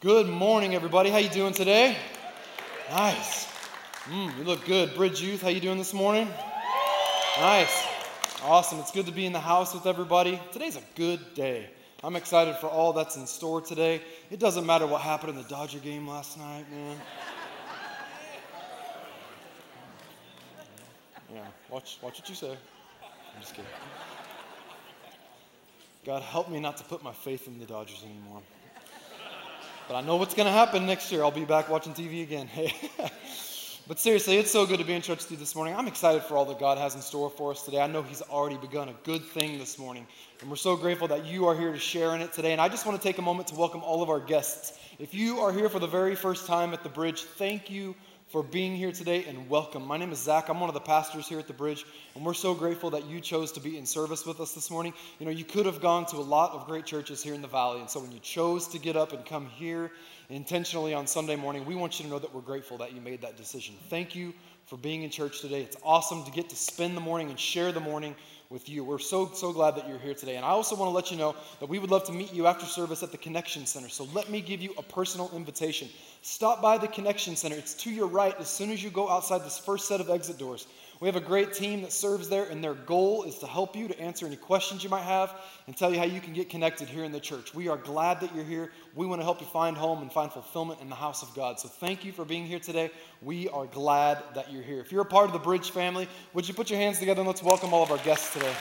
Good morning, everybody. How you doing today? Nice. Mm, you look good. Bridge Youth, how you doing this morning? Nice. Awesome. It's good to be in the house with everybody. Today's a good day. I'm excited for all that's in store today. It doesn't matter what happened in the Dodger game last night, man. Yeah, watch, watch what you say. I'm just kidding. God, help me not to put my faith in the Dodgers anymore. But I know what's going to happen next year. I'll be back watching TV again. Hey. but seriously, it's so good to be in church with you this morning. I'm excited for all that God has in store for us today. I know He's already begun a good thing this morning. And we're so grateful that you are here to share in it today. And I just want to take a moment to welcome all of our guests. If you are here for the very first time at the bridge, thank you for being here today and welcome. My name is Zach. I'm one of the pastors here at the bridge, and we're so grateful that you chose to be in service with us this morning. You know, you could have gone to a lot of great churches here in the valley, and so when you chose to get up and come here intentionally on Sunday morning, we want you to know that we're grateful that you made that decision. Thank you for being in church today. It's awesome to get to spend the morning and share the morning with you. We're so, so glad that you're here today. And I also want to let you know that we would love to meet you after service at the Connection Center. So let me give you a personal invitation. Stop by the Connection Center. It's to your right as soon as you go outside this first set of exit doors. We have a great team that serves there, and their goal is to help you to answer any questions you might have and tell you how you can get connected here in the church. We are glad that you're here. We want to help you find home and find fulfillment in the house of God. So thank you for being here today. We are glad that you're here. If you're a part of the Bridge family, would you put your hands together and let's welcome all of our guests today.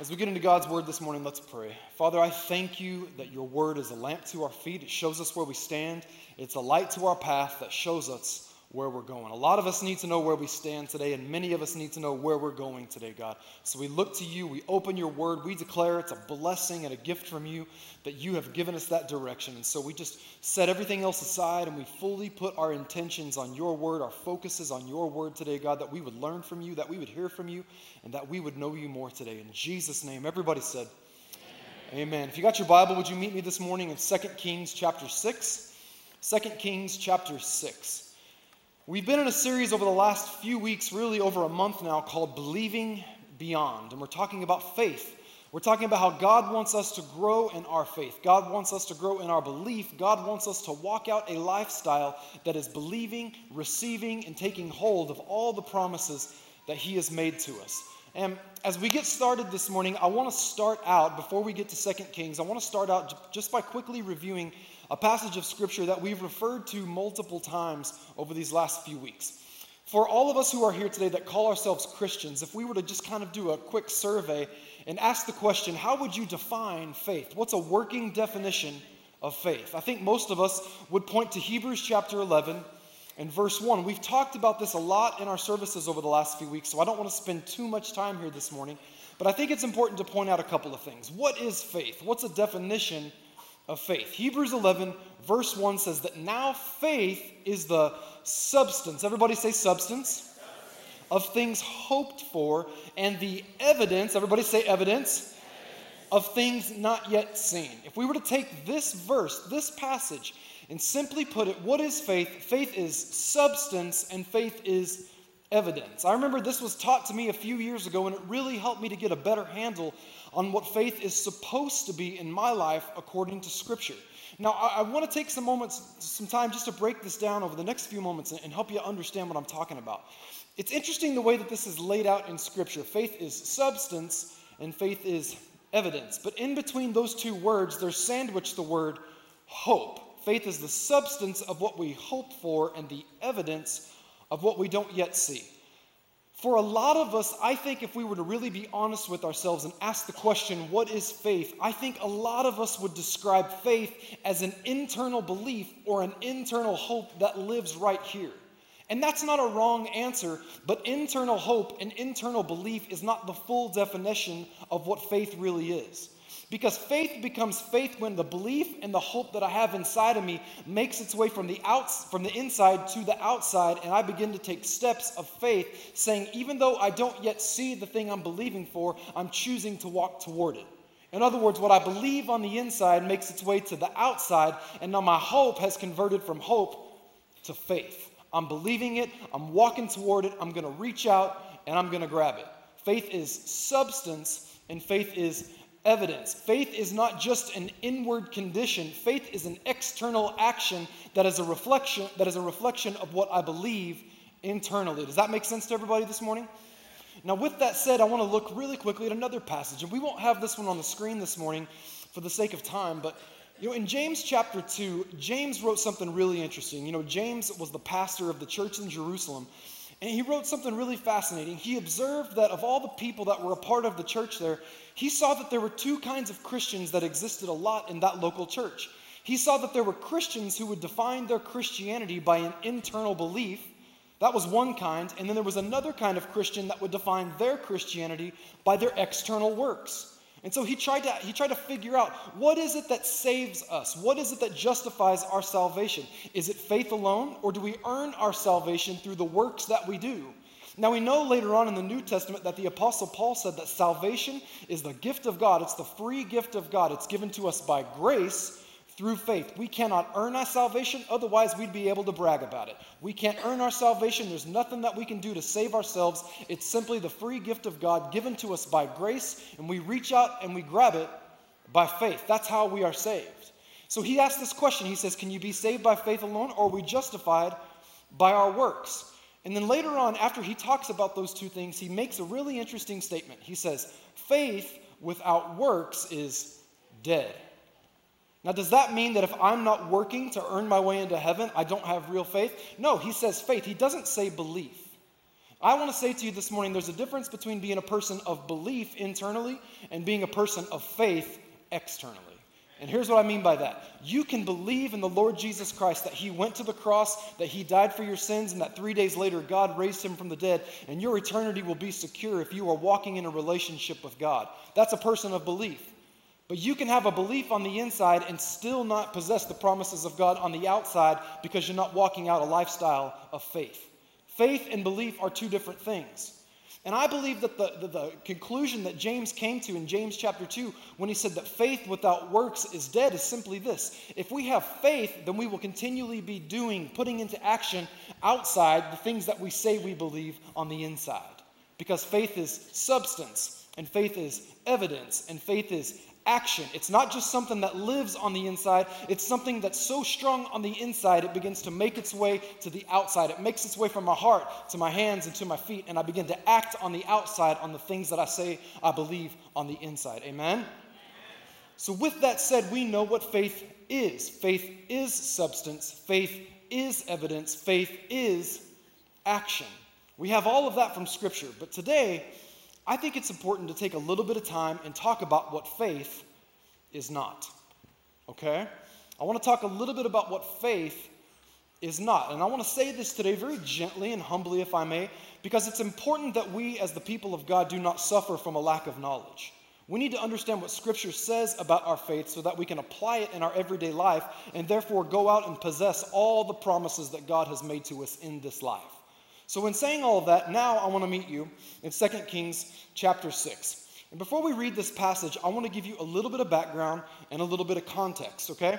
As we get into God's word this morning, let's pray. Father, I thank you that your word is a lamp to our feet. It shows us where we stand. It's a light to our path that shows us where we're going. A lot of us need to know where we stand today, and many of us need to know where we're going today, God. So we look to you, we open your word, we declare it's a blessing and a gift from you that you have given us that direction. And so we just set everything else aside and we fully put our intentions on your word, our focus is on your word today, God, that we would learn from you, that we would hear from you, and that we would know you more today. In Jesus' name, everybody said, Amen. Amen. If you got your Bible, would you meet me this morning in 2 Kings chapter 6? 2 Kings chapter 6. We've been in a series over the last few weeks, really over a month now, called Believing Beyond. And we're talking about faith. We're talking about how God wants us to grow in our faith. God wants us to grow in our belief. God wants us to walk out a lifestyle that is believing, receiving, and taking hold of all the promises that He has made to us. And as we get started this morning, I want to start out, before we get to Second Kings, I want to start out just by quickly reviewing a passage of scripture that we've referred to multiple times over these last few weeks. For all of us who are here today that call ourselves Christians, if we were to just kind of do a quick survey and ask the question, how would you define faith? What's a working definition of faith? I think most of us would point to Hebrews chapter 11 and verse 1. We've talked about this a lot in our services over the last few weeks, so I don't want to spend too much time here this morning, but I think it's important to point out a couple of things. What is faith? What's a definition of faith. Hebrews 11, verse 1 says that now faith is the substance, everybody say substance, of things hoped for, and the evidence, everybody say evidence, of things not yet seen. If we were to take this verse, this passage, and simply put it, what is faith? Faith is substance, and faith is evidence. I remember this was taught to me a few years ago, and it really helped me to get a better handle on what faith is supposed to be in my life according to Scripture. Now, I, I want to take some moments, some time just to break this down over the next few moments and, and help you understand what I'm talking about. It's interesting the way that this is laid out in Scripture. Faith is substance, and faith is evidence. But in between those two words, there's sandwiched the word hope. Faith is the substance of what we hope for and the evidence of what we don't yet see. For a lot of us, I think if we were to really be honest with ourselves and ask the question, what is faith? I think a lot of us would describe faith as an internal belief or an internal hope that lives right here. And that's not a wrong answer, but internal hope and internal belief is not the full definition of what faith really is. Because faith becomes faith when the belief and the hope that I have inside of me makes its way from the outs, from the inside to the outside, and I begin to take steps of faith, saying, even though I don't yet see the thing I'm believing for, I'm choosing to walk toward it. In other words, what I believe on the inside makes its way to the outside, and now my hope has converted from hope to faith. I'm believing it, I'm walking toward it, I'm going to reach out, and I'm going to grab it. Faith is substance, and faith is evidence. Faith is not just an inward condition. Faith is an external action that is a reflection that is a reflection of what I believe internally. Does that make sense to everybody this morning? Now, with that said, I want to look really quickly at another passage, and we won't have this one on the screen this morning for the sake of time, but you know, in James chapter 2, James wrote something really interesting. You know, James was the pastor of the church in Jerusalem, and he wrote something really fascinating. He observed that of all the people that were a part of the church there, he saw that there were two kinds of Christians that existed a lot in that local church. He saw that there were Christians who would define their Christianity by an internal belief. That was one kind. And then there was another kind of Christian that would define their Christianity by their external works. And so he tried to he tried to figure out what is it that saves us? What is it that justifies our salvation? Is it faith alone or do we earn our salvation through the works that we do? Now we know later on in the New Testament that the apostle Paul said that salvation is the gift of God. It's the free gift of God. It's given to us by grace through faith. We cannot earn our salvation, otherwise, we'd be able to brag about it. We can't earn our salvation. There's nothing that we can do to save ourselves. It's simply the free gift of God given to us by grace, and we reach out and we grab it by faith. That's how we are saved. So he asked this question He says, Can you be saved by faith alone, or are we justified by our works? And then later on, after he talks about those two things, he makes a really interesting statement. He says, Faith without works is dead. Now, does that mean that if I'm not working to earn my way into heaven, I don't have real faith? No, he says faith. He doesn't say belief. I want to say to you this morning there's a difference between being a person of belief internally and being a person of faith externally. And here's what I mean by that. You can believe in the Lord Jesus Christ that He went to the cross, that He died for your sins, and that three days later God raised Him from the dead, and your eternity will be secure if you are walking in a relationship with God. That's a person of belief. But you can have a belief on the inside and still not possess the promises of God on the outside because you're not walking out a lifestyle of faith. Faith and belief are two different things. And I believe that the, the, the, conclusion that James came to in James chapter 2 when he said that faith without works is dead is simply this. If we have faith, then we will continually be doing, putting into action outside the things that we say we believe on the inside. Because faith is substance, and faith is evidence, and faith is action. It's not just something that lives on the inside, it's something that's so strong on the inside it begins to make its way to the outside. It makes its way from my heart to my hands and to my feet, and I begin to act on the outside on the things that I say I believe on the inside. Amen? So, with that said, we know what faith is faith is substance, faith is evidence, faith is action. We have all of that from Scripture, but today, I think it's important to take a little bit of time and talk about what faith is not. Okay? I want to talk a little bit about what faith is not. And I want to say this today very gently and humbly, if I may, because it's important that we, as the people of God, do not suffer from a lack of knowledge. We need to understand what Scripture says about our faith so that we can apply it in our everyday life and therefore go out and possess all the promises that God has made to us in this life. So, in saying all of that, now I want to meet you in 2 Kings chapter 6. And before we read this passage, I want to give you a little bit of background and a little bit of context, okay?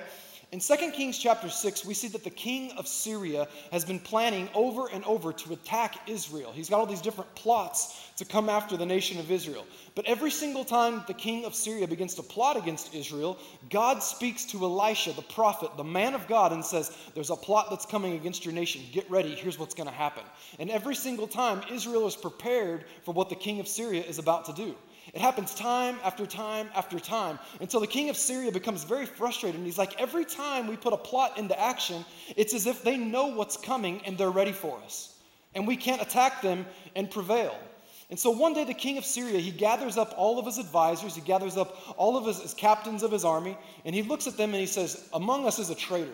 In 2 Kings chapter 6, we see that the king of Syria has been planning over and over to attack Israel. He's got all these different plots to come after the nation of Israel. But every single time the king of Syria begins to plot against Israel, God speaks to Elisha, the prophet, the man of God, and says, There's a plot that's coming against your nation. Get ready. Here's what's going to happen. And every single time, Israel is prepared for what the king of Syria is about to do. It happens time after time after time until the king of Syria becomes very frustrated. And he's like, every time we put a plot into action, it's as if they know what's coming and they're ready for us. And we can't attack them and prevail. And so one day the king of Syria, he gathers up all of his advisors, he gathers up all of his, his captains of his army, and he looks at them and he says, Among us is a traitor.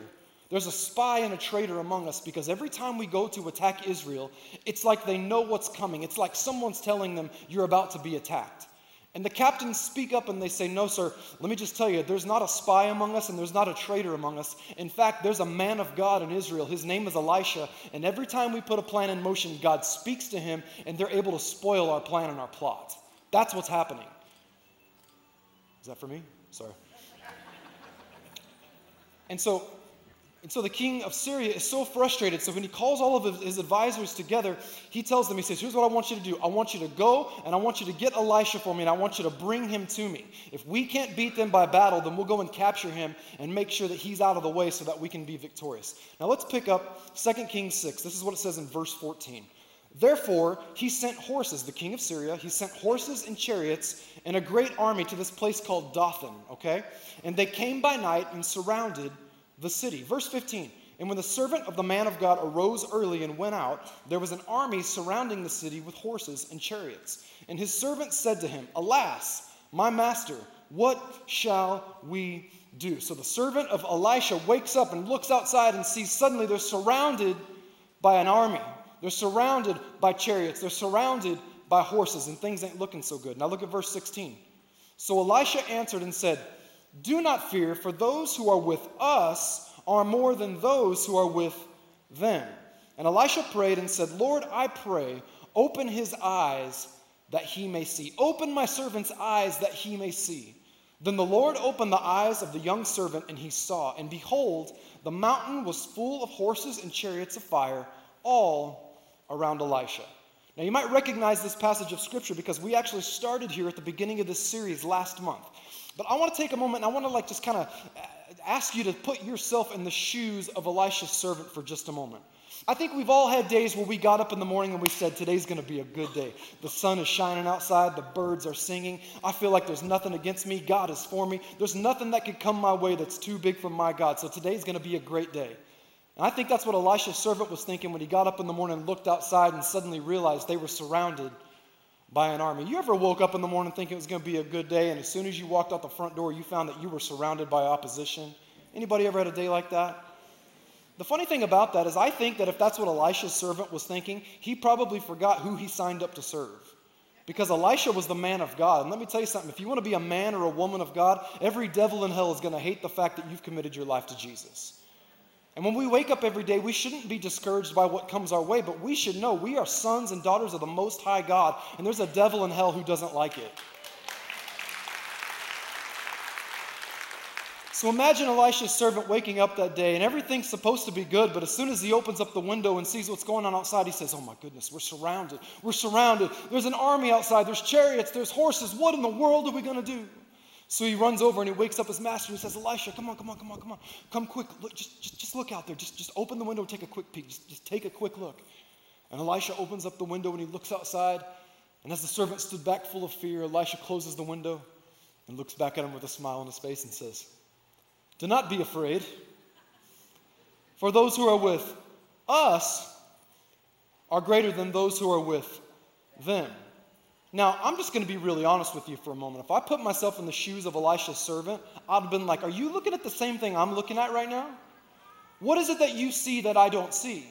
There's a spy and a traitor among us because every time we go to attack Israel, it's like they know what's coming. It's like someone's telling them, You're about to be attacked. And the captains speak up and they say, No, sir, let me just tell you, there's not a spy among us and there's not a traitor among us. In fact, there's a man of God in Israel. His name is Elisha. And every time we put a plan in motion, God speaks to him and they're able to spoil our plan and our plot. That's what's happening. Is that for me? Sorry. And so And so the king of Syria is so frustrated. So when he calls all of his advisors together, he tells them, he says, Here's what I want you to do. I want you to go and I want you to get Elisha for me and I want you to bring him to me. If we can't beat them by battle, then we'll go and capture him and make sure that he's out of the way so that we can be victorious. Now let's pick up 2 Kings 6. This is what it says in verse 14. Therefore, he sent horses, the king of Syria, he sent horses and chariots and a great army to this place called Dothan, okay? And they came by night and surrounded the city. Verse 15 And when the servant of the man of God arose early and went out, there was an army surrounding the city with horses and chariots. And his servant said to him, Alas, my master, what shall we do? So the servant of Elisha wakes up and looks outside and sees suddenly they're surrounded by an army. They're surrounded by chariots. They're surrounded by horses, and things ain't looking so good. Now look at verse 16. So Elisha answered and said, do not fear, for those who are with us are more than those who are with them. And Elisha prayed and said, Lord, I pray, open his eyes that he may see. Open my servant's eyes that he may see. Then the Lord opened the eyes of the young servant, and he saw. And behold, the mountain was full of horses and chariots of fire, all around Elisha. Now, you might recognize this passage of Scripture because we actually started here at the beginning of this series last month. But I want to take a moment and I want to like just kind of uh, ask you to put yourself in the shoes of Elisha's servant for just a moment. I think we've all had days where we got up in the morning and we said, Today's going to be a good day. The sun is shining outside, the birds are singing. I feel like there's nothing against me. God is for me. There's nothing that could come my way that's too big for my God. So today's going to be a great day. And I think that's what Elisha's servant was thinking when he got up in the morning and looked outside and suddenly realized they were surrounded by an army. You ever woke up in the morning thinking it was going to be a good day, and as soon as you walked out the front door, you found that you were surrounded by opposition? Anybody ever had a day like that? The funny thing about that is, I think that if that's what Elisha's servant was thinking, he probably forgot who he signed up to serve. Because Elisha was the man of God. And let me tell you something if you want to be a man or a woman of God, every devil in hell is going to hate the fact that you've committed your life to Jesus. And when we wake up every day, we shouldn't be discouraged by what comes our way, but we should know we are sons and daughters of the Most High God, and there's a devil in hell who doesn't like it. So imagine Elisha's servant waking up that day, and everything's supposed to be good, but as soon as he opens up the window and sees what's going on outside, he says, Oh my goodness, we're surrounded. We're surrounded. There's an army outside, there's chariots, there's horses. What in the world are we going to do? So he runs over and he wakes up his master and he says, Elisha, come on, come on, come on, come on. Come quick. Look, just, just, just look out there. Just, just open the window and take a quick peek. Just, just take a quick look. And Elisha opens up the window and he looks outside. And as the servant stood back full of fear, Elisha closes the window and looks back at him with a smile on his face and says, Do not be afraid. For those who are with us are greater than those who are with them. Now, I'm just going to be really honest with you for a moment. If I put myself in the shoes of Elisha's servant, I'd have been like, Are you looking at the same thing I'm looking at right now? What is it that you see that I don't see?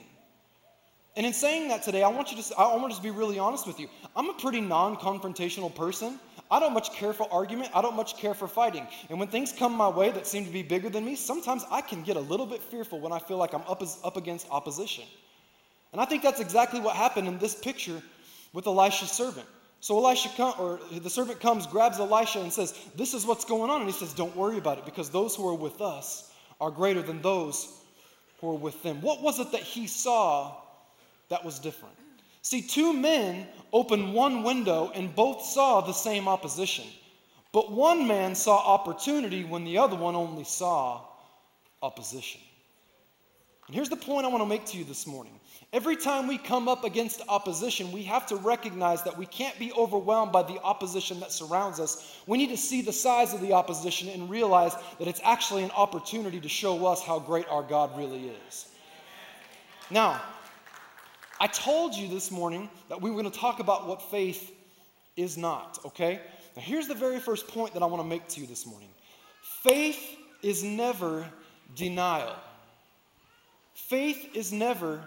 And in saying that today, I want you to I want to be really honest with you. I'm a pretty non-confrontational person. I don't much care for argument. I don't much care for fighting. And when things come my way that seem to be bigger than me, sometimes I can get a little bit fearful when I feel like I'm up, up against opposition. And I think that's exactly what happened in this picture with Elisha's servant. So Elisha come, or the servant comes, grabs Elisha, and says, "This is what's going on." And he says, "Don't worry about it, because those who are with us are greater than those who are with them." What was it that he saw that was different? See, two men opened one window, and both saw the same opposition. But one man saw opportunity when the other one only saw opposition. And here's the point I want to make to you this morning. Every time we come up against opposition, we have to recognize that we can't be overwhelmed by the opposition that surrounds us. We need to see the size of the opposition and realize that it's actually an opportunity to show us how great our God really is. Now, I told you this morning that we were going to talk about what faith is not, okay? Now, here's the very first point that I want to make to you this morning faith is never denial. Faith is never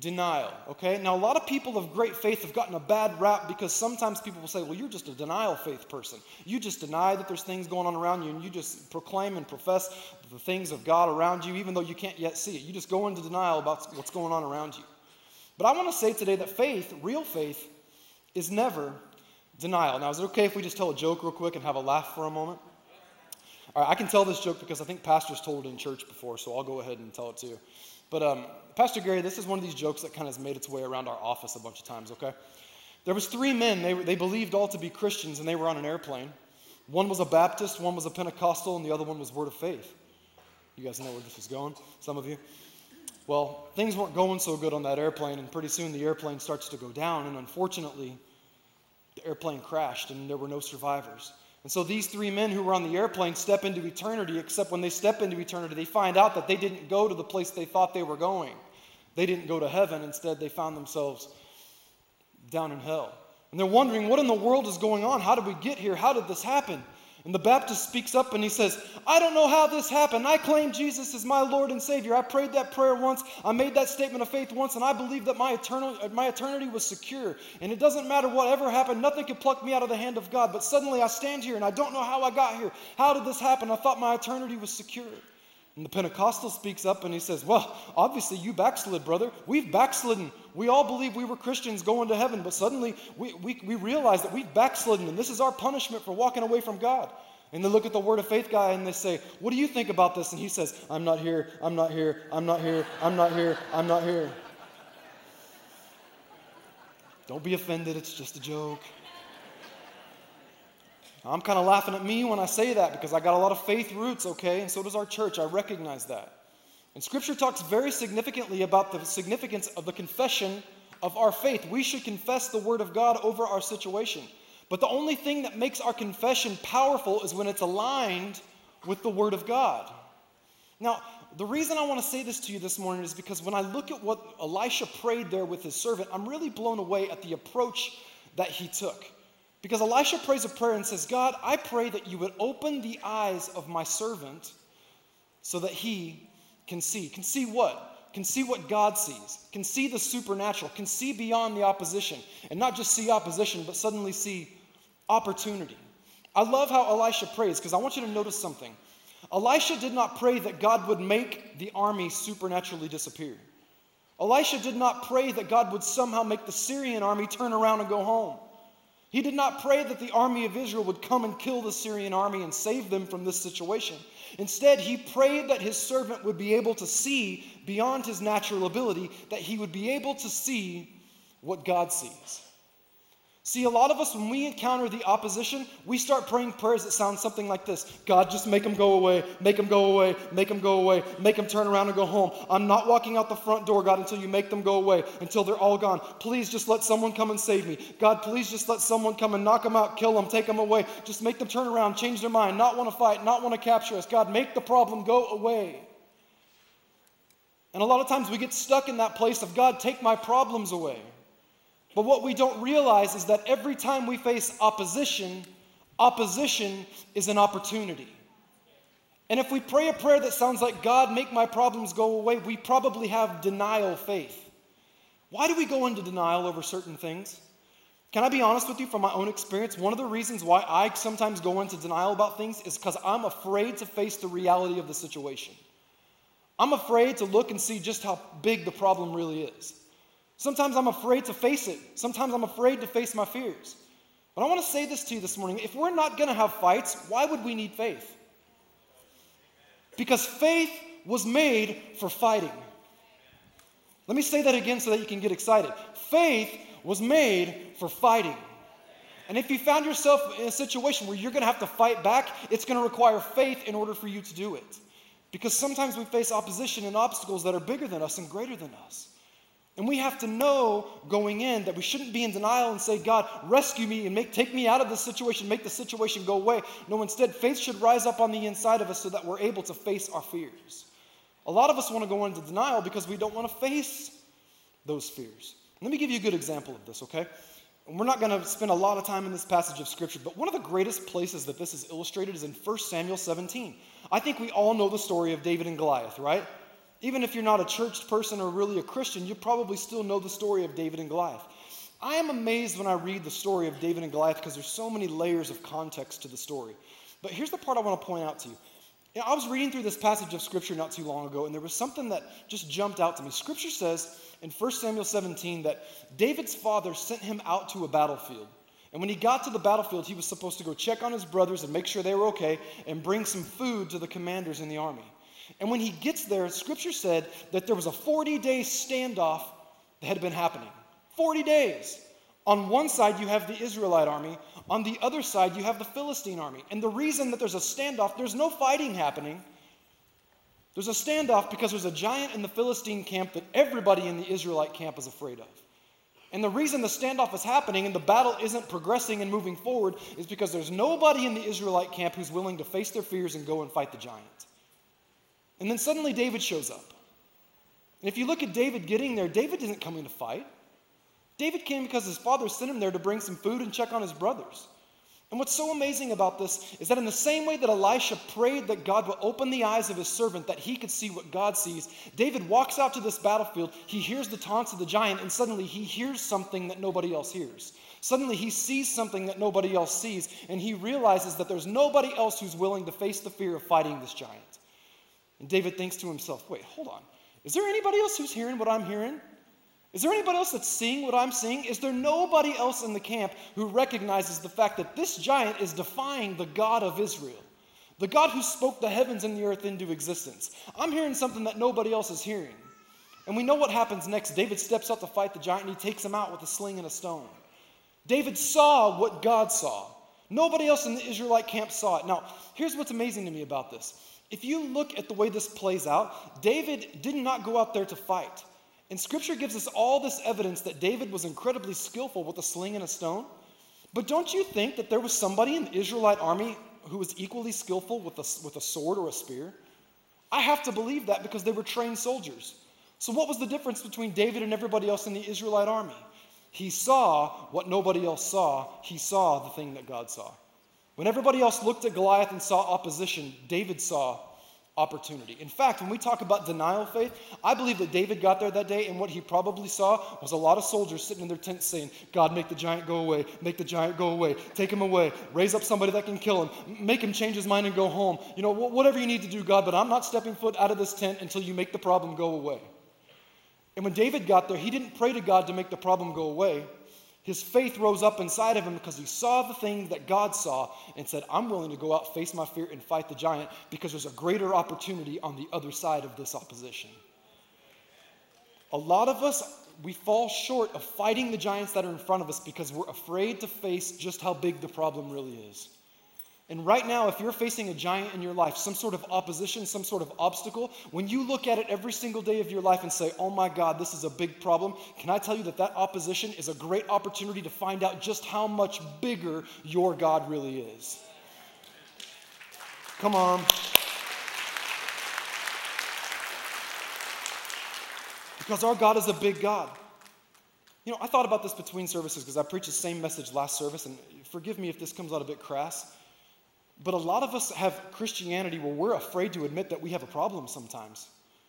denial, okay? Now, a lot of people of great faith have gotten a bad rap because sometimes people will say, well, you're just a denial faith person. You just deny that there's things going on around you and you just proclaim and profess the things of God around you, even though you can't yet see it. You just go into denial about what's going on around you. But I want to say today that faith, real faith, is never denial. Now, is it okay if we just tell a joke real quick and have a laugh for a moment? All right, I can tell this joke because I think pastors told it in church before, so I'll go ahead and tell it too. But um, Pastor Gary, this is one of these jokes that kind of has made its way around our office a bunch of times, okay? There was three men, they, they believed all to be Christians, and they were on an airplane. One was a Baptist, one was a Pentecostal, and the other one was Word of Faith. You guys know where this is going, some of you. Well, things weren't going so good on that airplane, and pretty soon the airplane starts to go down, and unfortunately, the airplane crashed, and there were no survivors. And so these three men who were on the airplane step into eternity, except when they step into eternity, they find out that they didn't go to the place they thought they were going. They didn't go to heaven. Instead, they found themselves down in hell. And they're wondering, what in the world is going on? How did we get here? How did this happen? And the Baptist speaks up and he says, I don't know how this happened. I claim Jesus as my Lord and Savior. I prayed that prayer once. I made that statement of faith once, and I believe that my, eternal, my eternity was secure. And it doesn't matter whatever happened, nothing could pluck me out of the hand of God. But suddenly I stand here and I don't know how I got here. How did this happen? I thought my eternity was secure. And the Pentecostal speaks up and he says, Well, obviously you backslid, brother. We've backslidden. We all believe we were Christians going to heaven, but suddenly we, we, we realize that we've backslidden and this is our punishment for walking away from God. And they look at the Word of Faith guy and they say, What do you think about this? And he says, I'm not here, I'm not here, I'm not here, I'm not here, I'm not here. Don't be offended, it's just a joke. I'm kind of laughing at me when I say that because I got a lot of faith roots, okay? And so does our church. I recognize that. And Scripture talks very significantly about the significance of the confession of our faith. We should confess the Word of God over our situation. But the only thing that makes our confession powerful is when it's aligned with the Word of God. Now, the reason I want to say this to you this morning is because when I look at what Elisha prayed there with his servant, I'm really blown away at the approach that he took. Because Elisha prays a prayer and says, God, I pray that you would open the eyes of my servant so that he can see. Can see what? Can see what God sees. Can see the supernatural. Can see beyond the opposition. And not just see opposition, but suddenly see opportunity. I love how Elisha prays because I want you to notice something. Elisha did not pray that God would make the army supernaturally disappear. Elisha did not pray that God would somehow make the Syrian army turn around and go home. He did not pray that the army of Israel would come and kill the Syrian army and save them from this situation. Instead, he prayed that his servant would be able to see beyond his natural ability, that he would be able to see what God sees. See, a lot of us, when we encounter the opposition, we start praying prayers that sound something like this God, just make them go away, make them go away, make them go away, make them turn around and go home. I'm not walking out the front door, God, until you make them go away, until they're all gone. Please just let someone come and save me. God, please just let someone come and knock them out, kill them, take them away. Just make them turn around, change their mind, not want to fight, not want to capture us. God, make the problem go away. And a lot of times we get stuck in that place of God, take my problems away. But what we don't realize is that every time we face opposition, opposition is an opportunity. And if we pray a prayer that sounds like, God, make my problems go away, we probably have denial faith. Why do we go into denial over certain things? Can I be honest with you from my own experience? One of the reasons why I sometimes go into denial about things is because I'm afraid to face the reality of the situation. I'm afraid to look and see just how big the problem really is. Sometimes I'm afraid to face it. Sometimes I'm afraid to face my fears. But I want to say this to you this morning. If we're not going to have fights, why would we need faith? Because faith was made for fighting. Let me say that again so that you can get excited. Faith was made for fighting. And if you found yourself in a situation where you're going to have to fight back, it's going to require faith in order for you to do it. Because sometimes we face opposition and obstacles that are bigger than us and greater than us. And we have to know going in that we shouldn't be in denial and say, God, rescue me and make, take me out of this situation, make the situation go away. No, instead, faith should rise up on the inside of us so that we're able to face our fears. A lot of us want to go into denial because we don't want to face those fears. Let me give you a good example of this, okay? And we're not going to spend a lot of time in this passage of Scripture, but one of the greatest places that this is illustrated is in 1 Samuel 17. I think we all know the story of David and Goliath, right? Even if you're not a church person or really a Christian, you probably still know the story of David and Goliath. I am amazed when I read the story of David and Goliath because there's so many layers of context to the story. But here's the part I want to point out to you. you know, I was reading through this passage of Scripture not too long ago, and there was something that just jumped out to me. Scripture says in 1 Samuel 17 that David's father sent him out to a battlefield. And when he got to the battlefield, he was supposed to go check on his brothers and make sure they were okay and bring some food to the commanders in the army. And when he gets there, scripture said that there was a 40 day standoff that had been happening. 40 days. On one side, you have the Israelite army. On the other side, you have the Philistine army. And the reason that there's a standoff, there's no fighting happening. There's a standoff because there's a giant in the Philistine camp that everybody in the Israelite camp is afraid of. And the reason the standoff is happening and the battle isn't progressing and moving forward is because there's nobody in the Israelite camp who's willing to face their fears and go and fight the giant. And then suddenly David shows up. And if you look at David getting there, David isn't coming to fight. David came because his father sent him there to bring some food and check on his brothers. And what's so amazing about this is that in the same way that Elisha prayed that God would open the eyes of his servant that he could see what God sees, David walks out to this battlefield. He hears the taunts of the giant, and suddenly he hears something that nobody else hears. Suddenly he sees something that nobody else sees, and he realizes that there's nobody else who's willing to face the fear of fighting this giant. And David thinks to himself, wait, hold on. Is there anybody else who's hearing what I'm hearing? Is there anybody else that's seeing what I'm seeing? Is there nobody else in the camp who recognizes the fact that this giant is defying the God of Israel? The God who spoke the heavens and the earth into existence. I'm hearing something that nobody else is hearing. And we know what happens next. David steps up to fight the giant and he takes him out with a sling and a stone. David saw what God saw. Nobody else in the Israelite camp saw it. Now, here's what's amazing to me about this. If you look at the way this plays out, David did not go out there to fight. And scripture gives us all this evidence that David was incredibly skillful with a sling and a stone. But don't you think that there was somebody in the Israelite army who was equally skillful with a, with a sword or a spear? I have to believe that because they were trained soldiers. So, what was the difference between David and everybody else in the Israelite army? He saw what nobody else saw. He saw the thing that God saw. When everybody else looked at Goliath and saw opposition, David saw opportunity. In fact, when we talk about denial faith, I believe that David got there that day and what he probably saw was a lot of soldiers sitting in their tents saying, God, make the giant go away, make the giant go away, take him away, raise up somebody that can kill him, make him change his mind and go home. You know, whatever you need to do, God, but I'm not stepping foot out of this tent until you make the problem go away. And when David got there, he didn't pray to God to make the problem go away. His faith rose up inside of him because he saw the thing that God saw and said, I'm willing to go out, face my fear, and fight the giant because there's a greater opportunity on the other side of this opposition. A lot of us, we fall short of fighting the giants that are in front of us because we're afraid to face just how big the problem really is. And right now, if you're facing a giant in your life, some sort of opposition, some sort of obstacle, when you look at it every single day of your life and say, oh my God, this is a big problem, can I tell you that that opposition is a great opportunity to find out just how much bigger your God really is? Come on. Because our God is a big God. You know, I thought about this between services because I preached the same message last service, and forgive me if this comes out a bit crass. But a lot of us have Christianity where we're afraid to admit that we have a problem sometimes.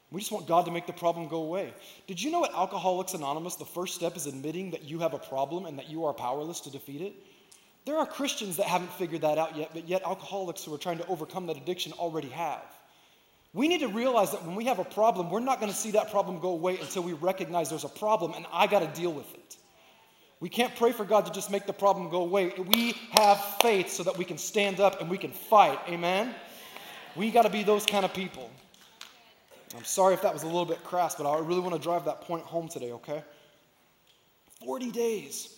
We just want God to make the problem go away. Did you know at Alcoholics Anonymous, the first step is admitting that you have a problem and that you are powerless to defeat it? There are Christians that haven't figured that out yet, but yet alcoholics who are trying to overcome that addiction already have. We need to realize that when we have a problem, we're not going to see that problem go away until we recognize there's a problem and I got to deal with it. We can't pray for God to just make the problem go away. We have faith so that we can stand up and we can fight. Amen? We got to be those kind of people. I'm sorry if that was a little bit crass, but I really want to drive that point home today, okay? 40 days.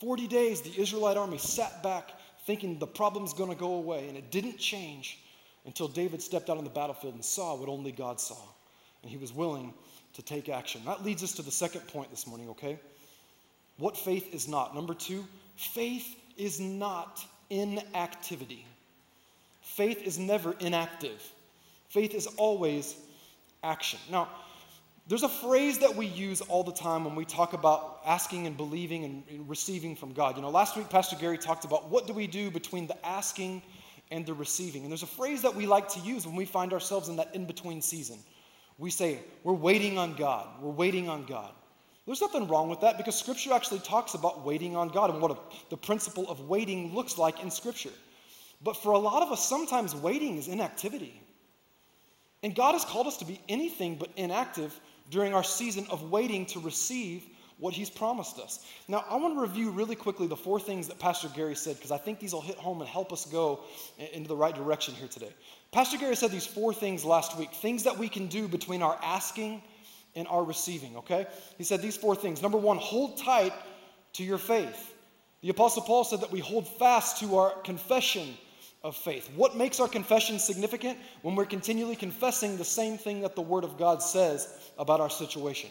40 days, the Israelite army sat back thinking the problem's going to go away, and it didn't change until David stepped out on the battlefield and saw what only God saw. And he was willing to take action. That leads us to the second point this morning, okay? What faith is not. Number two, faith is not inactivity. Faith is never inactive, faith is always action. Now, there's a phrase that we use all the time when we talk about asking and believing and receiving from God. You know, last week Pastor Gary talked about what do we do between the asking and the receiving. And there's a phrase that we like to use when we find ourselves in that in between season. We say, we're waiting on God. We're waiting on God. There's nothing wrong with that because Scripture actually talks about waiting on God and what a, the principle of waiting looks like in Scripture. But for a lot of us, sometimes waiting is inactivity. And God has called us to be anything but inactive during our season of waiting to receive what He's promised us. Now, I want to review really quickly the four things that Pastor Gary said because I think these will hit home and help us go into the right direction here today. Pastor Gary said these four things last week things that we can do between our asking and our receiving, okay? He said these four things. Number one, hold tight to your faith. The Apostle Paul said that we hold fast to our confession of faith. What makes our confession significant? When we're continually confessing the same thing that the Word of God says about our situation.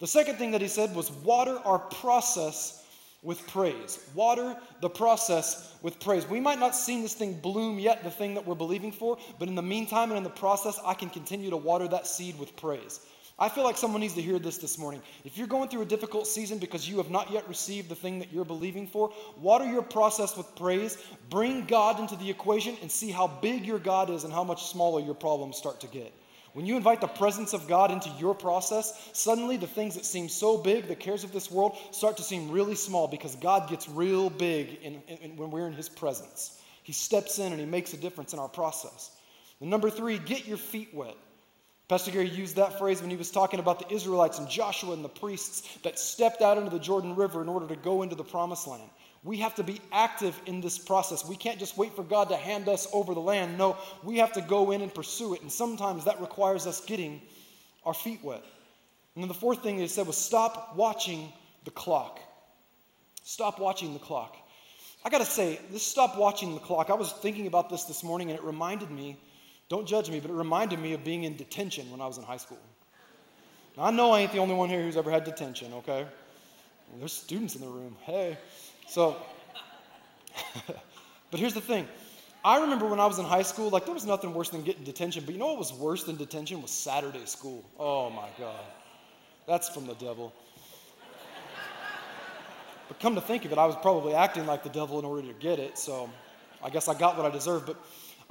The second thing that he said was water our process with praise. Water the process with praise. We might not see this thing bloom yet, the thing that we're believing for, but in the meantime and in the process, I can continue to water that seed with praise. I feel like someone needs to hear this this morning. If you're going through a difficult season because you have not yet received the thing that you're believing for, water your process with praise, bring God into the equation, and see how big your God is and how much smaller your problems start to get. When you invite the presence of God into your process, suddenly the things that seem so big, the cares of this world, start to seem really small because God gets real big in, in, in, when we're in His presence. He steps in and He makes a difference in our process. And number three, get your feet wet. Pastor Gary used that phrase when he was talking about the Israelites and Joshua and the priests that stepped out into the Jordan River in order to go into the promised land. We have to be active in this process. We can't just wait for God to hand us over the land. No, we have to go in and pursue it. And sometimes that requires us getting our feet wet. And then the fourth thing he said was stop watching the clock. Stop watching the clock. I got to say, this stop watching the clock. I was thinking about this this morning and it reminded me, don't judge me, but it reminded me of being in detention when I was in high school. Now, I know I ain't the only one here who's ever had detention, okay? There's students in the room. Hey. So, but here's the thing. I remember when I was in high school, like there was nothing worse than getting detention. But you know what was worse than detention was Saturday school. Oh my God. That's from the devil. But come to think of it, I was probably acting like the devil in order to get it. So I guess I got what I deserved. But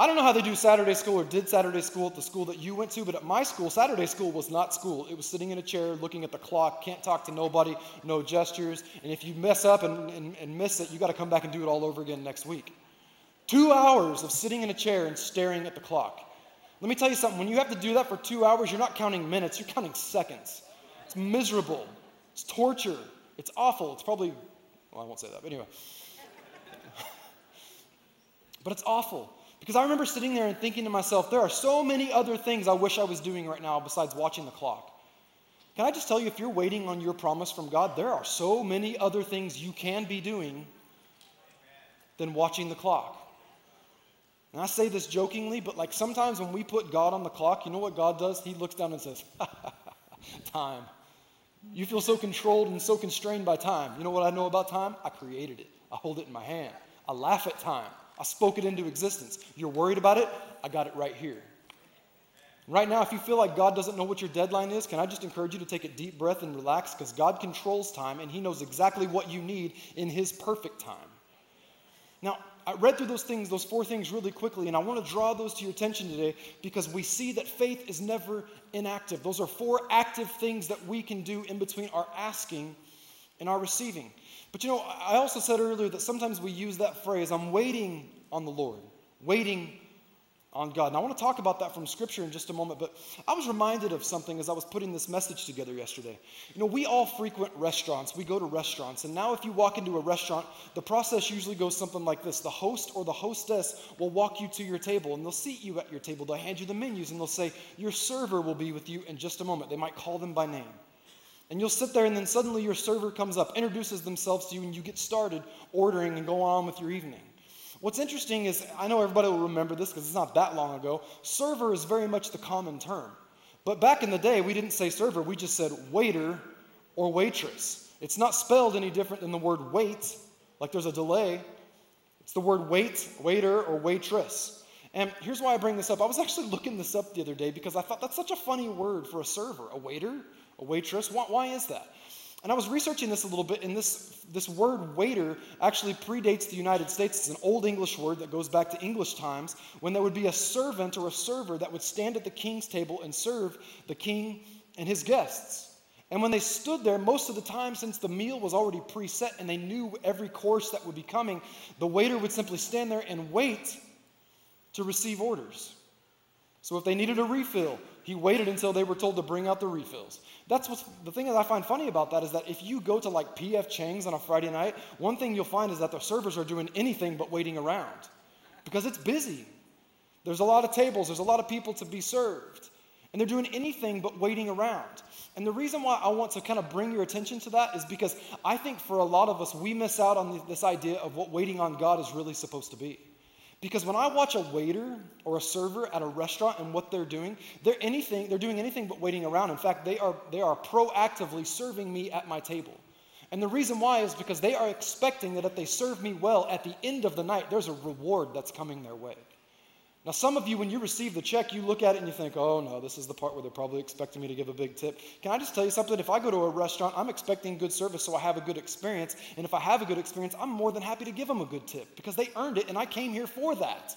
I don't know how they do Saturday school or did Saturday school at the school that you went to, but at my school, Saturday school was not school. It was sitting in a chair, looking at the clock, can't talk to nobody, no gestures. And if you mess up and, and, and miss it, you got to come back and do it all over again next week. Two hours of sitting in a chair and staring at the clock. Let me tell you something when you have to do that for two hours, you're not counting minutes, you're counting seconds. It's miserable, it's torture, it's awful. It's probably, well, I won't say that, but anyway. but it's awful. Because I remember sitting there and thinking to myself, there are so many other things I wish I was doing right now besides watching the clock. Can I just tell you, if you're waiting on your promise from God, there are so many other things you can be doing than watching the clock. And I say this jokingly, but like sometimes when we put God on the clock, you know what God does? He looks down and says, Time. You feel so controlled and so constrained by time. You know what I know about time? I created it, I hold it in my hand. I laugh at time. I spoke it into existence. You're worried about it? I got it right here. Right now, if you feel like God doesn't know what your deadline is, can I just encourage you to take a deep breath and relax? Because God controls time and He knows exactly what you need in His perfect time. Now, I read through those things, those four things, really quickly, and I want to draw those to your attention today because we see that faith is never inactive. Those are four active things that we can do in between our asking and our receiving. But you know, I also said earlier that sometimes we use that phrase, I'm waiting on the Lord, waiting on God. And I want to talk about that from Scripture in just a moment, but I was reminded of something as I was putting this message together yesterday. You know, we all frequent restaurants, we go to restaurants, and now if you walk into a restaurant, the process usually goes something like this the host or the hostess will walk you to your table, and they'll seat you at your table, they'll hand you the menus, and they'll say, Your server will be with you in just a moment. They might call them by name. And you'll sit there, and then suddenly your server comes up, introduces themselves to you, and you get started ordering and go on with your evening. What's interesting is, I know everybody will remember this because it's not that long ago. Server is very much the common term. But back in the day, we didn't say server, we just said waiter or waitress. It's not spelled any different than the word wait, like there's a delay. It's the word wait, waiter, or waitress. And here's why I bring this up. I was actually looking this up the other day because I thought that's such a funny word for a server, a waiter a waitress. Why, why is that? And I was researching this a little bit, and this, this word waiter actually predates the United States. It's an Old English word that goes back to English times when there would be a servant or a server that would stand at the king's table and serve the king and his guests. And when they stood there, most of the time, since the meal was already preset and they knew every course that would be coming, the waiter would simply stand there and wait to receive orders. So if they needed a refill, He waited until they were told to bring out the refills. That's what's the thing that I find funny about that is that if you go to like PF Chang's on a Friday night, one thing you'll find is that the servers are doing anything but waiting around because it's busy. There's a lot of tables, there's a lot of people to be served. And they're doing anything but waiting around. And the reason why I want to kind of bring your attention to that is because I think for a lot of us, we miss out on this idea of what waiting on God is really supposed to be. Because when I watch a waiter or a server at a restaurant and what they're doing, they're anything, they're doing anything but waiting around. In fact, they are, they are proactively serving me at my table. And the reason why is because they are expecting that if they serve me well at the end of the night, there's a reward that's coming their way. Now, some of you, when you receive the check, you look at it and you think, oh no, this is the part where they're probably expecting me to give a big tip. Can I just tell you something? If I go to a restaurant, I'm expecting good service so I have a good experience. And if I have a good experience, I'm more than happy to give them a good tip because they earned it and I came here for that.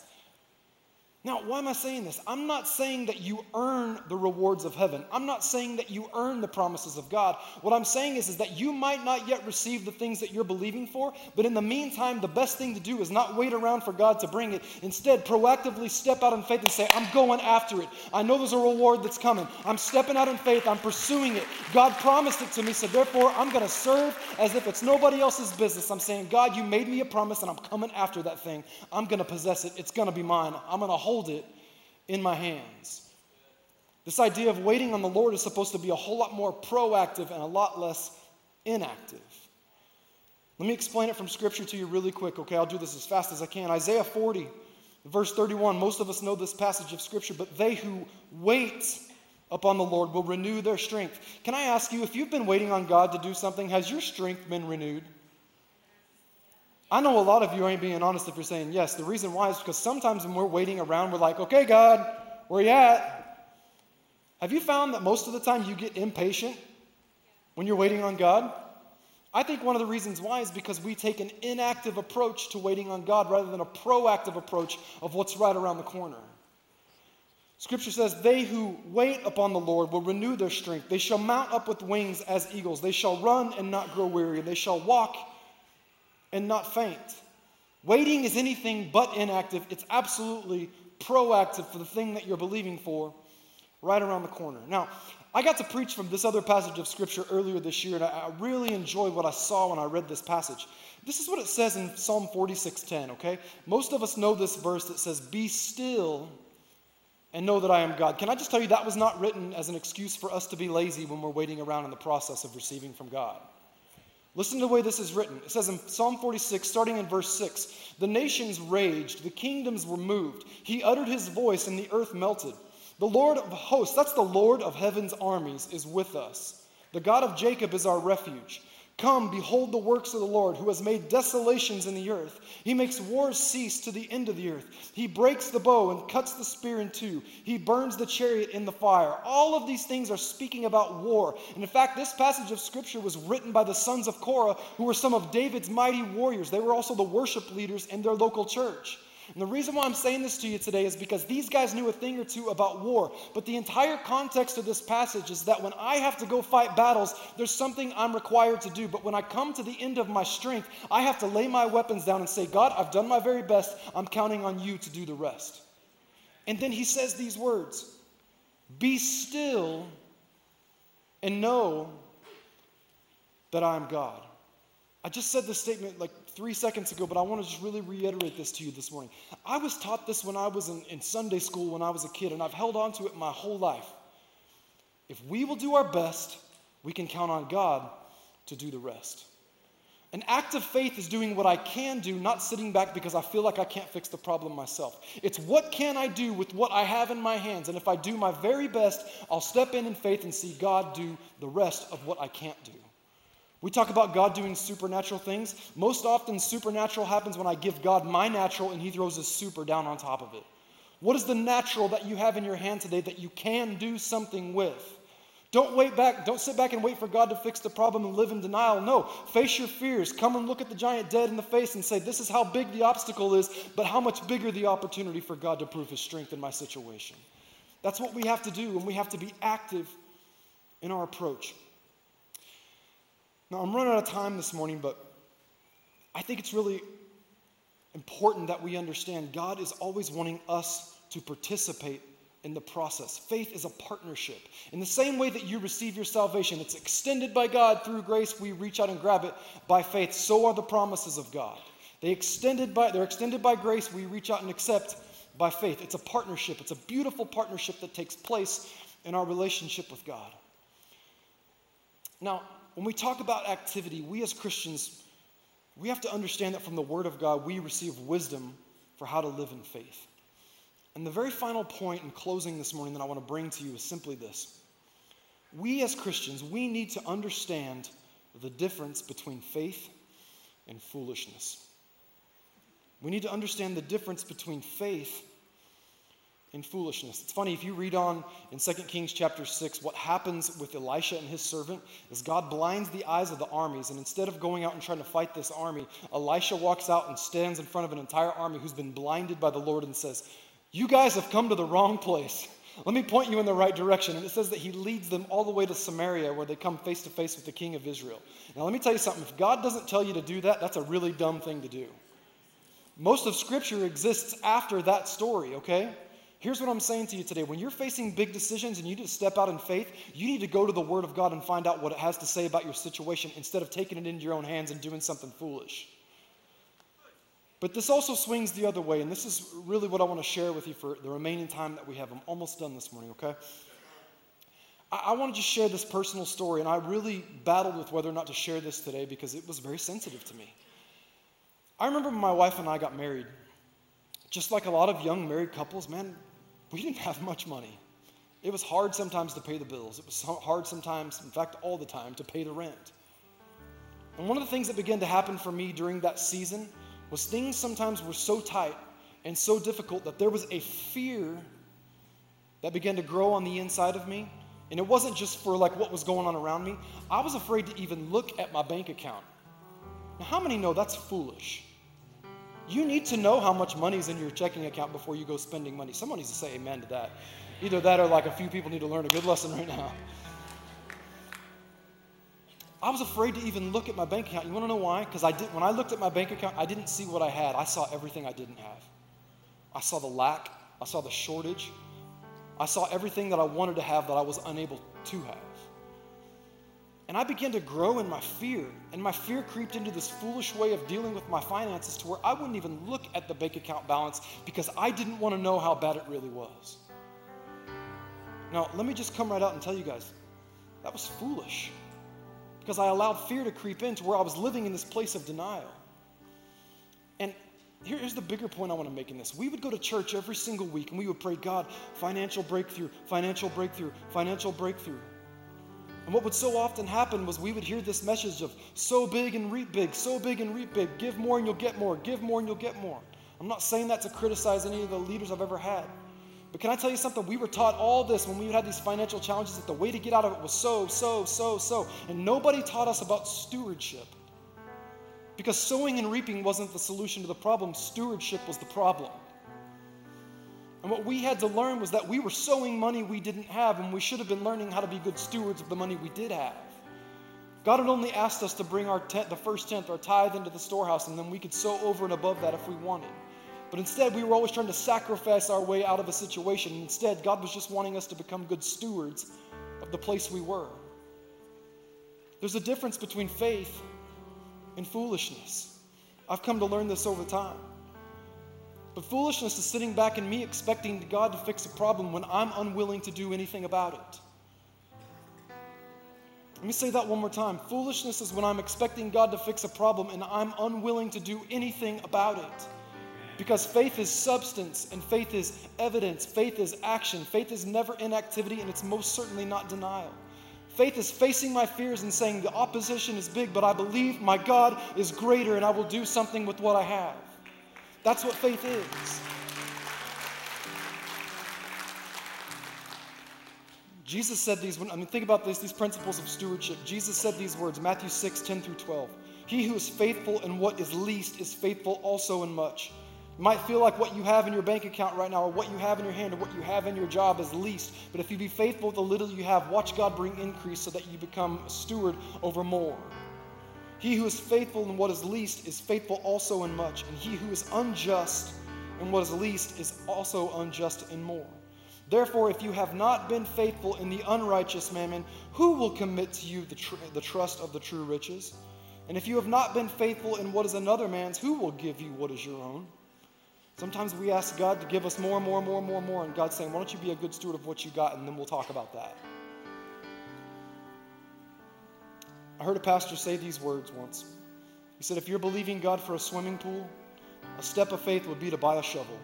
Now, why am I saying this? I'm not saying that you earn the rewards of heaven. I'm not saying that you earn the promises of God. What I'm saying is, is that you might not yet receive the things that you're believing for, but in the meantime, the best thing to do is not wait around for God to bring it. Instead, proactively step out in faith and say, I'm going after it. I know there's a reward that's coming. I'm stepping out in faith. I'm pursuing it. God promised it to me, so therefore, I'm going to serve as if it's nobody else's business. I'm saying, God, you made me a promise, and I'm coming after that thing. I'm going to possess it. It's going to be mine. I'm going to hold hold it in my hands. This idea of waiting on the Lord is supposed to be a whole lot more proactive and a lot less inactive. Let me explain it from Scripture to you really quick, okay? I'll do this as fast as I can. Isaiah 40, verse 31. Most of us know this passage of Scripture, but they who wait upon the Lord will renew their strength. Can I ask you, if you've been waiting on God to do something, has your strength been renewed? I know a lot of you ain't being honest if you're saying yes. The reason why is because sometimes when we're waiting around, we're like, okay, God, where you at? Have you found that most of the time you get impatient when you're waiting on God? I think one of the reasons why is because we take an inactive approach to waiting on God rather than a proactive approach of what's right around the corner. Scripture says, They who wait upon the Lord will renew their strength. They shall mount up with wings as eagles. They shall run and not grow weary. They shall walk and not faint. Waiting is anything but inactive, it's absolutely proactive for the thing that you're believing for right around the corner. Now, I got to preach from this other passage of scripture earlier this year, and I really enjoyed what I saw when I read this passage. This is what it says in Psalm 46:10, okay? Most of us know this verse that says, Be still and know that I am God. Can I just tell you that was not written as an excuse for us to be lazy when we're waiting around in the process of receiving from God? Listen to the way this is written. It says in Psalm 46, starting in verse 6 The nations raged, the kingdoms were moved. He uttered his voice, and the earth melted. The Lord of hosts, that's the Lord of heaven's armies, is with us. The God of Jacob is our refuge. Come, behold the works of the Lord, who has made desolations in the earth. He makes wars cease to the end of the earth. He breaks the bow and cuts the spear in two. He burns the chariot in the fire. All of these things are speaking about war. And in fact, this passage of scripture was written by the sons of Korah, who were some of David's mighty warriors. They were also the worship leaders in their local church. And the reason why I'm saying this to you today is because these guys knew a thing or two about war. But the entire context of this passage is that when I have to go fight battles, there's something I'm required to do. But when I come to the end of my strength, I have to lay my weapons down and say, God, I've done my very best. I'm counting on you to do the rest. And then he says these words Be still and know that I am God. I just said this statement like three seconds ago, but I want to just really reiterate this to you this morning. I was taught this when I was in, in Sunday school when I was a kid, and I've held on to it my whole life. If we will do our best, we can count on God to do the rest. An act of faith is doing what I can do, not sitting back because I feel like I can't fix the problem myself. It's what can I do with what I have in my hands? And if I do my very best, I'll step in in faith and see God do the rest of what I can't do. We talk about God doing supernatural things. Most often, supernatural happens when I give God my natural and He throws His super down on top of it. What is the natural that you have in your hand today that you can do something with? Don't wait back, don't sit back and wait for God to fix the problem and live in denial. No, face your fears. Come and look at the giant dead in the face and say, This is how big the obstacle is, but how much bigger the opportunity for God to prove His strength in my situation. That's what we have to do, and we have to be active in our approach. Now, I'm running out of time this morning, but I think it's really important that we understand God is always wanting us to participate in the process. Faith is a partnership. In the same way that you receive your salvation, it's extended by God through grace, we reach out and grab it by faith. So are the promises of God. They extended by, they're extended by grace, we reach out and accept by faith. It's a partnership. It's a beautiful partnership that takes place in our relationship with God. Now, when we talk about activity, we as Christians, we have to understand that from the Word of God, we receive wisdom for how to live in faith. And the very final point in closing this morning that I want to bring to you is simply this. We as Christians, we need to understand the difference between faith and foolishness. We need to understand the difference between faith and foolishness. It's funny, if you read on in 2 Kings chapter 6, what happens with Elisha and his servant is God blinds the eyes of the armies, and instead of going out and trying to fight this army, Elisha walks out and stands in front of an entire army who's been blinded by the Lord and says, You guys have come to the wrong place. Let me point you in the right direction. And it says that he leads them all the way to Samaria where they come face to face with the king of Israel. Now, let me tell you something. If God doesn't tell you to do that, that's a really dumb thing to do. Most of Scripture exists after that story, okay? Here's what I'm saying to you today. When you're facing big decisions and you need to step out in faith, you need to go to the Word of God and find out what it has to say about your situation instead of taking it into your own hands and doing something foolish. But this also swings the other way, and this is really what I want to share with you for the remaining time that we have. I'm almost done this morning, okay? I, I want to just share this personal story, and I really battled with whether or not to share this today because it was very sensitive to me. I remember when my wife and I got married, just like a lot of young married couples, man, we didn't have much money. It was hard sometimes to pay the bills. It was hard sometimes, in fact, all the time, to pay the rent. And one of the things that began to happen for me during that season was things sometimes were so tight and so difficult that there was a fear that began to grow on the inside of me. And it wasn't just for like what was going on around me. I was afraid to even look at my bank account. Now, how many know that's foolish? You need to know how much money is in your checking account before you go spending money. Someone needs to say amen to that. Either that or like a few people need to learn a good lesson right now. I was afraid to even look at my bank account. You want to know why? Because I did when I looked at my bank account, I didn't see what I had. I saw everything I didn't have. I saw the lack, I saw the shortage. I saw everything that I wanted to have that I was unable to have. And I began to grow in my fear. And my fear creeped into this foolish way of dealing with my finances to where I wouldn't even look at the bank account balance because I didn't want to know how bad it really was. Now, let me just come right out and tell you guys that was foolish because I allowed fear to creep in to where I was living in this place of denial. And here's the bigger point I want to make in this. We would go to church every single week and we would pray, God, financial breakthrough, financial breakthrough, financial breakthrough. And what would so often happen was we would hear this message of sow big and reap big, sow big and reap big, give more and you'll get more, give more and you'll get more. I'm not saying that to criticize any of the leaders I've ever had. But can I tell you something? We were taught all this when we had these financial challenges that the way to get out of it was sow, sow, sow, sow. And nobody taught us about stewardship. Because sowing and reaping wasn't the solution to the problem, stewardship was the problem. And what we had to learn was that we were sowing money we didn't have, and we should have been learning how to be good stewards of the money we did have. God had only asked us to bring our tenth, the first tenth, our tithe into the storehouse, and then we could sow over and above that if we wanted. But instead, we were always trying to sacrifice our way out of a situation. Instead, God was just wanting us to become good stewards of the place we were. There's a difference between faith and foolishness. I've come to learn this over time. But foolishness is sitting back and me expecting God to fix a problem when I'm unwilling to do anything about it. Let me say that one more time. Foolishness is when I'm expecting God to fix a problem and I'm unwilling to do anything about it. Because faith is substance and faith is evidence, faith is action, faith is never inactivity, and it's most certainly not denial. Faith is facing my fears and saying the opposition is big, but I believe my God is greater and I will do something with what I have. That's what faith is. Jesus said these, I mean, think about this, these principles of stewardship. Jesus said these words, Matthew 6, 10 through 12. He who is faithful in what is least is faithful also in much. It might feel like what you have in your bank account right now, or what you have in your hand, or what you have in your job is least. But if you be faithful with the little you have, watch God bring increase so that you become a steward over more. He who is faithful in what is least is faithful also in much, and he who is unjust in what is least is also unjust in more. Therefore, if you have not been faithful in the unrighteous mammon, who will commit to you the, tr- the trust of the true riches? And if you have not been faithful in what is another man's, who will give you what is your own? Sometimes we ask God to give us more and more and more and more and more, and God's saying, Why don't you be a good steward of what you got, and then we'll talk about that. I heard a pastor say these words once. He said, If you're believing God for a swimming pool, a step of faith would be to buy a shovel.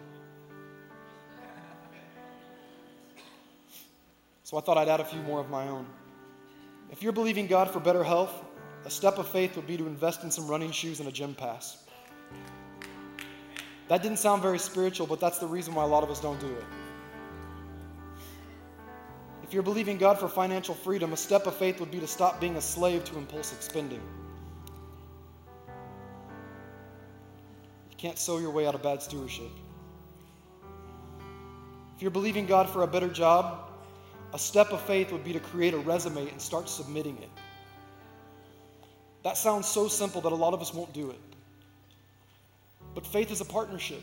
So I thought I'd add a few more of my own. If you're believing God for better health, a step of faith would be to invest in some running shoes and a gym pass. That didn't sound very spiritual, but that's the reason why a lot of us don't do it. If you're believing God for financial freedom, a step of faith would be to stop being a slave to impulsive spending. You can't sow your way out of bad stewardship. If you're believing God for a better job, a step of faith would be to create a resume and start submitting it. That sounds so simple that a lot of us won't do it. But faith is a partnership.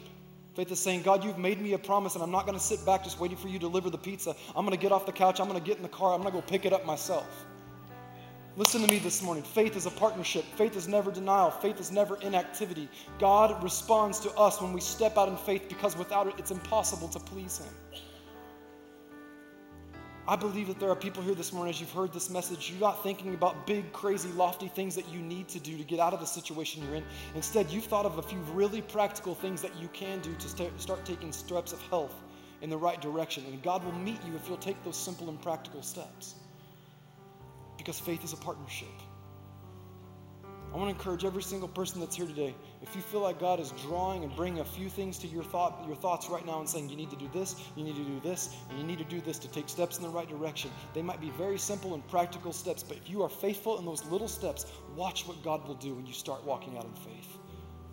Faith is saying, God, you've made me a promise, and I'm not going to sit back just waiting for you to deliver the pizza. I'm going to get off the couch. I'm going to get in the car. I'm going to go pick it up myself. Listen to me this morning. Faith is a partnership. Faith is never denial. Faith is never inactivity. God responds to us when we step out in faith because without it, it's impossible to please Him. I believe that there are people here this morning, as you've heard this message, you're not thinking about big, crazy, lofty things that you need to do to get out of the situation you're in. Instead, you've thought of a few really practical things that you can do to st- start taking steps of health in the right direction. And God will meet you if you'll take those simple and practical steps. Because faith is a partnership. I want to encourage every single person that's here today. If you feel like God is drawing and bringing a few things to your thought, your thoughts right now and saying you need to do this, you need to do this, and you need to do this to take steps in the right direction. They might be very simple and practical steps, but if you are faithful in those little steps, watch what God will do when you start walking out in faith.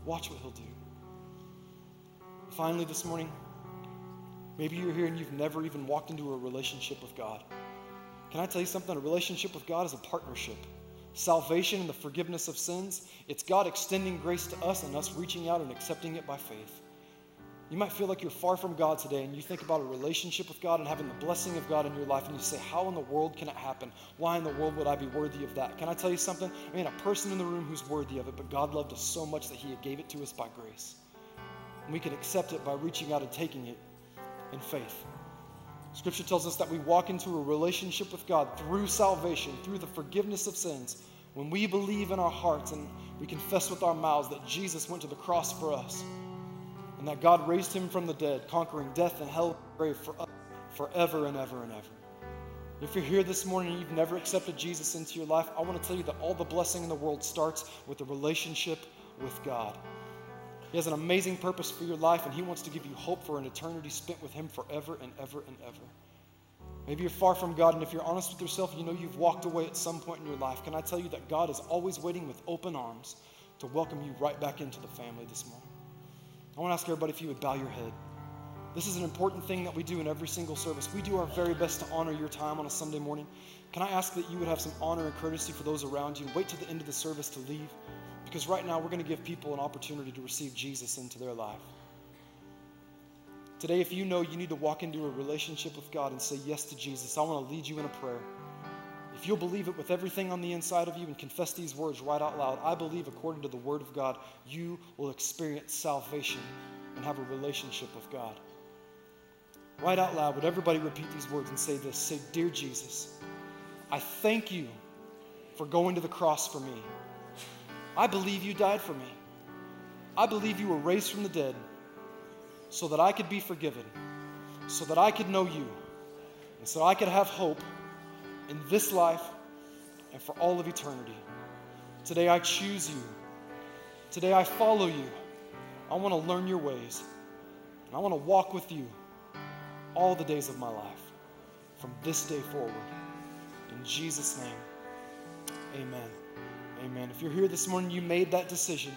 Watch what He'll do. Finally, this morning, maybe you're here and you've never even walked into a relationship with God. Can I tell you something? A relationship with God is a partnership salvation and the forgiveness of sins, it's God extending grace to us and us reaching out and accepting it by faith. You might feel like you're far from God today and you think about a relationship with God and having the blessing of God in your life and you say, How in the world can it happen? Why in the world would I be worthy of that? Can I tell you something? I mean, a person in the room who's worthy of it, but God loved us so much that He gave it to us by grace. And we can accept it by reaching out and taking it in faith. Scripture tells us that we walk into a relationship with God through salvation, through the forgiveness of sins, when we believe in our hearts and we confess with our mouths that Jesus went to the cross for us and that God raised him from the dead, conquering death and hell and grave for us forever and ever and ever. If you're here this morning and you've never accepted Jesus into your life, I want to tell you that all the blessing in the world starts with a relationship with God. He has an amazing purpose for your life, and He wants to give you hope for an eternity spent with Him forever and ever and ever. Maybe you're far from God, and if you're honest with yourself, you know you've walked away at some point in your life. Can I tell you that God is always waiting with open arms to welcome you right back into the family this morning? I want to ask everybody if you would bow your head. This is an important thing that we do in every single service. We do our very best to honor your time on a Sunday morning. Can I ask that you would have some honor and courtesy for those around you? Wait to the end of the service to leave. Because right now, we're going to give people an opportunity to receive Jesus into their life. Today, if you know you need to walk into a relationship with God and say yes to Jesus, I want to lead you in a prayer. If you'll believe it with everything on the inside of you and confess these words right out loud, I believe, according to the Word of God, you will experience salvation and have a relationship with God. Right out loud, would everybody repeat these words and say this? Say, Dear Jesus, I thank you for going to the cross for me. I believe you died for me. I believe you were raised from the dead so that I could be forgiven, so that I could know you, and so I could have hope in this life and for all of eternity. Today I choose you. Today I follow you. I want to learn your ways. And I want to walk with you all the days of my life from this day forward. In Jesus' name, amen. Amen. If you're here this morning, you made that decision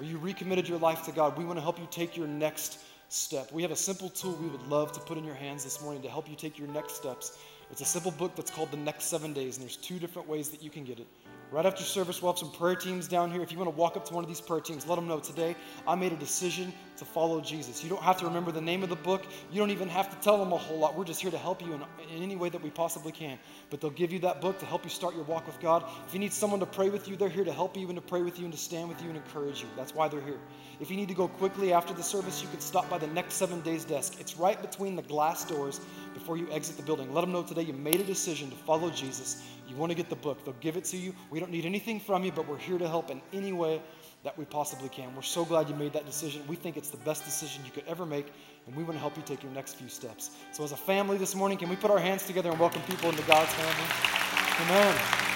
or you recommitted your life to God, we want to help you take your next step. We have a simple tool we would love to put in your hands this morning to help you take your next steps. It's a simple book that's called The Next Seven Days, and there's two different ways that you can get it. Right after service, we'll have some prayer teams down here. If you want to walk up to one of these prayer teams, let them know today I made a decision to follow Jesus. You don't have to remember the name of the book. You don't even have to tell them a whole lot. We're just here to help you in, in, any way that we possibly can. But they'll give you that book to help you start your walk with God. If you need someone to pray with you, they're here to help you and to pray with you and to stand with you and encourage you. That's why they're here. If you need to go quickly after the service, you can stop by the next seven days desk. It's right between the glass doors before you exit the building. Let them know today you made a decision to follow Jesus. You want to get the book. They'll give it to you. We don't need anything from you, but we're here to help in any way that we possibly can. We're so glad you made that decision. We think it's the best decision you could ever make, and we want to help you take your next few steps. So, as a family this morning, can we put our hands together and welcome people into God's family? Amen.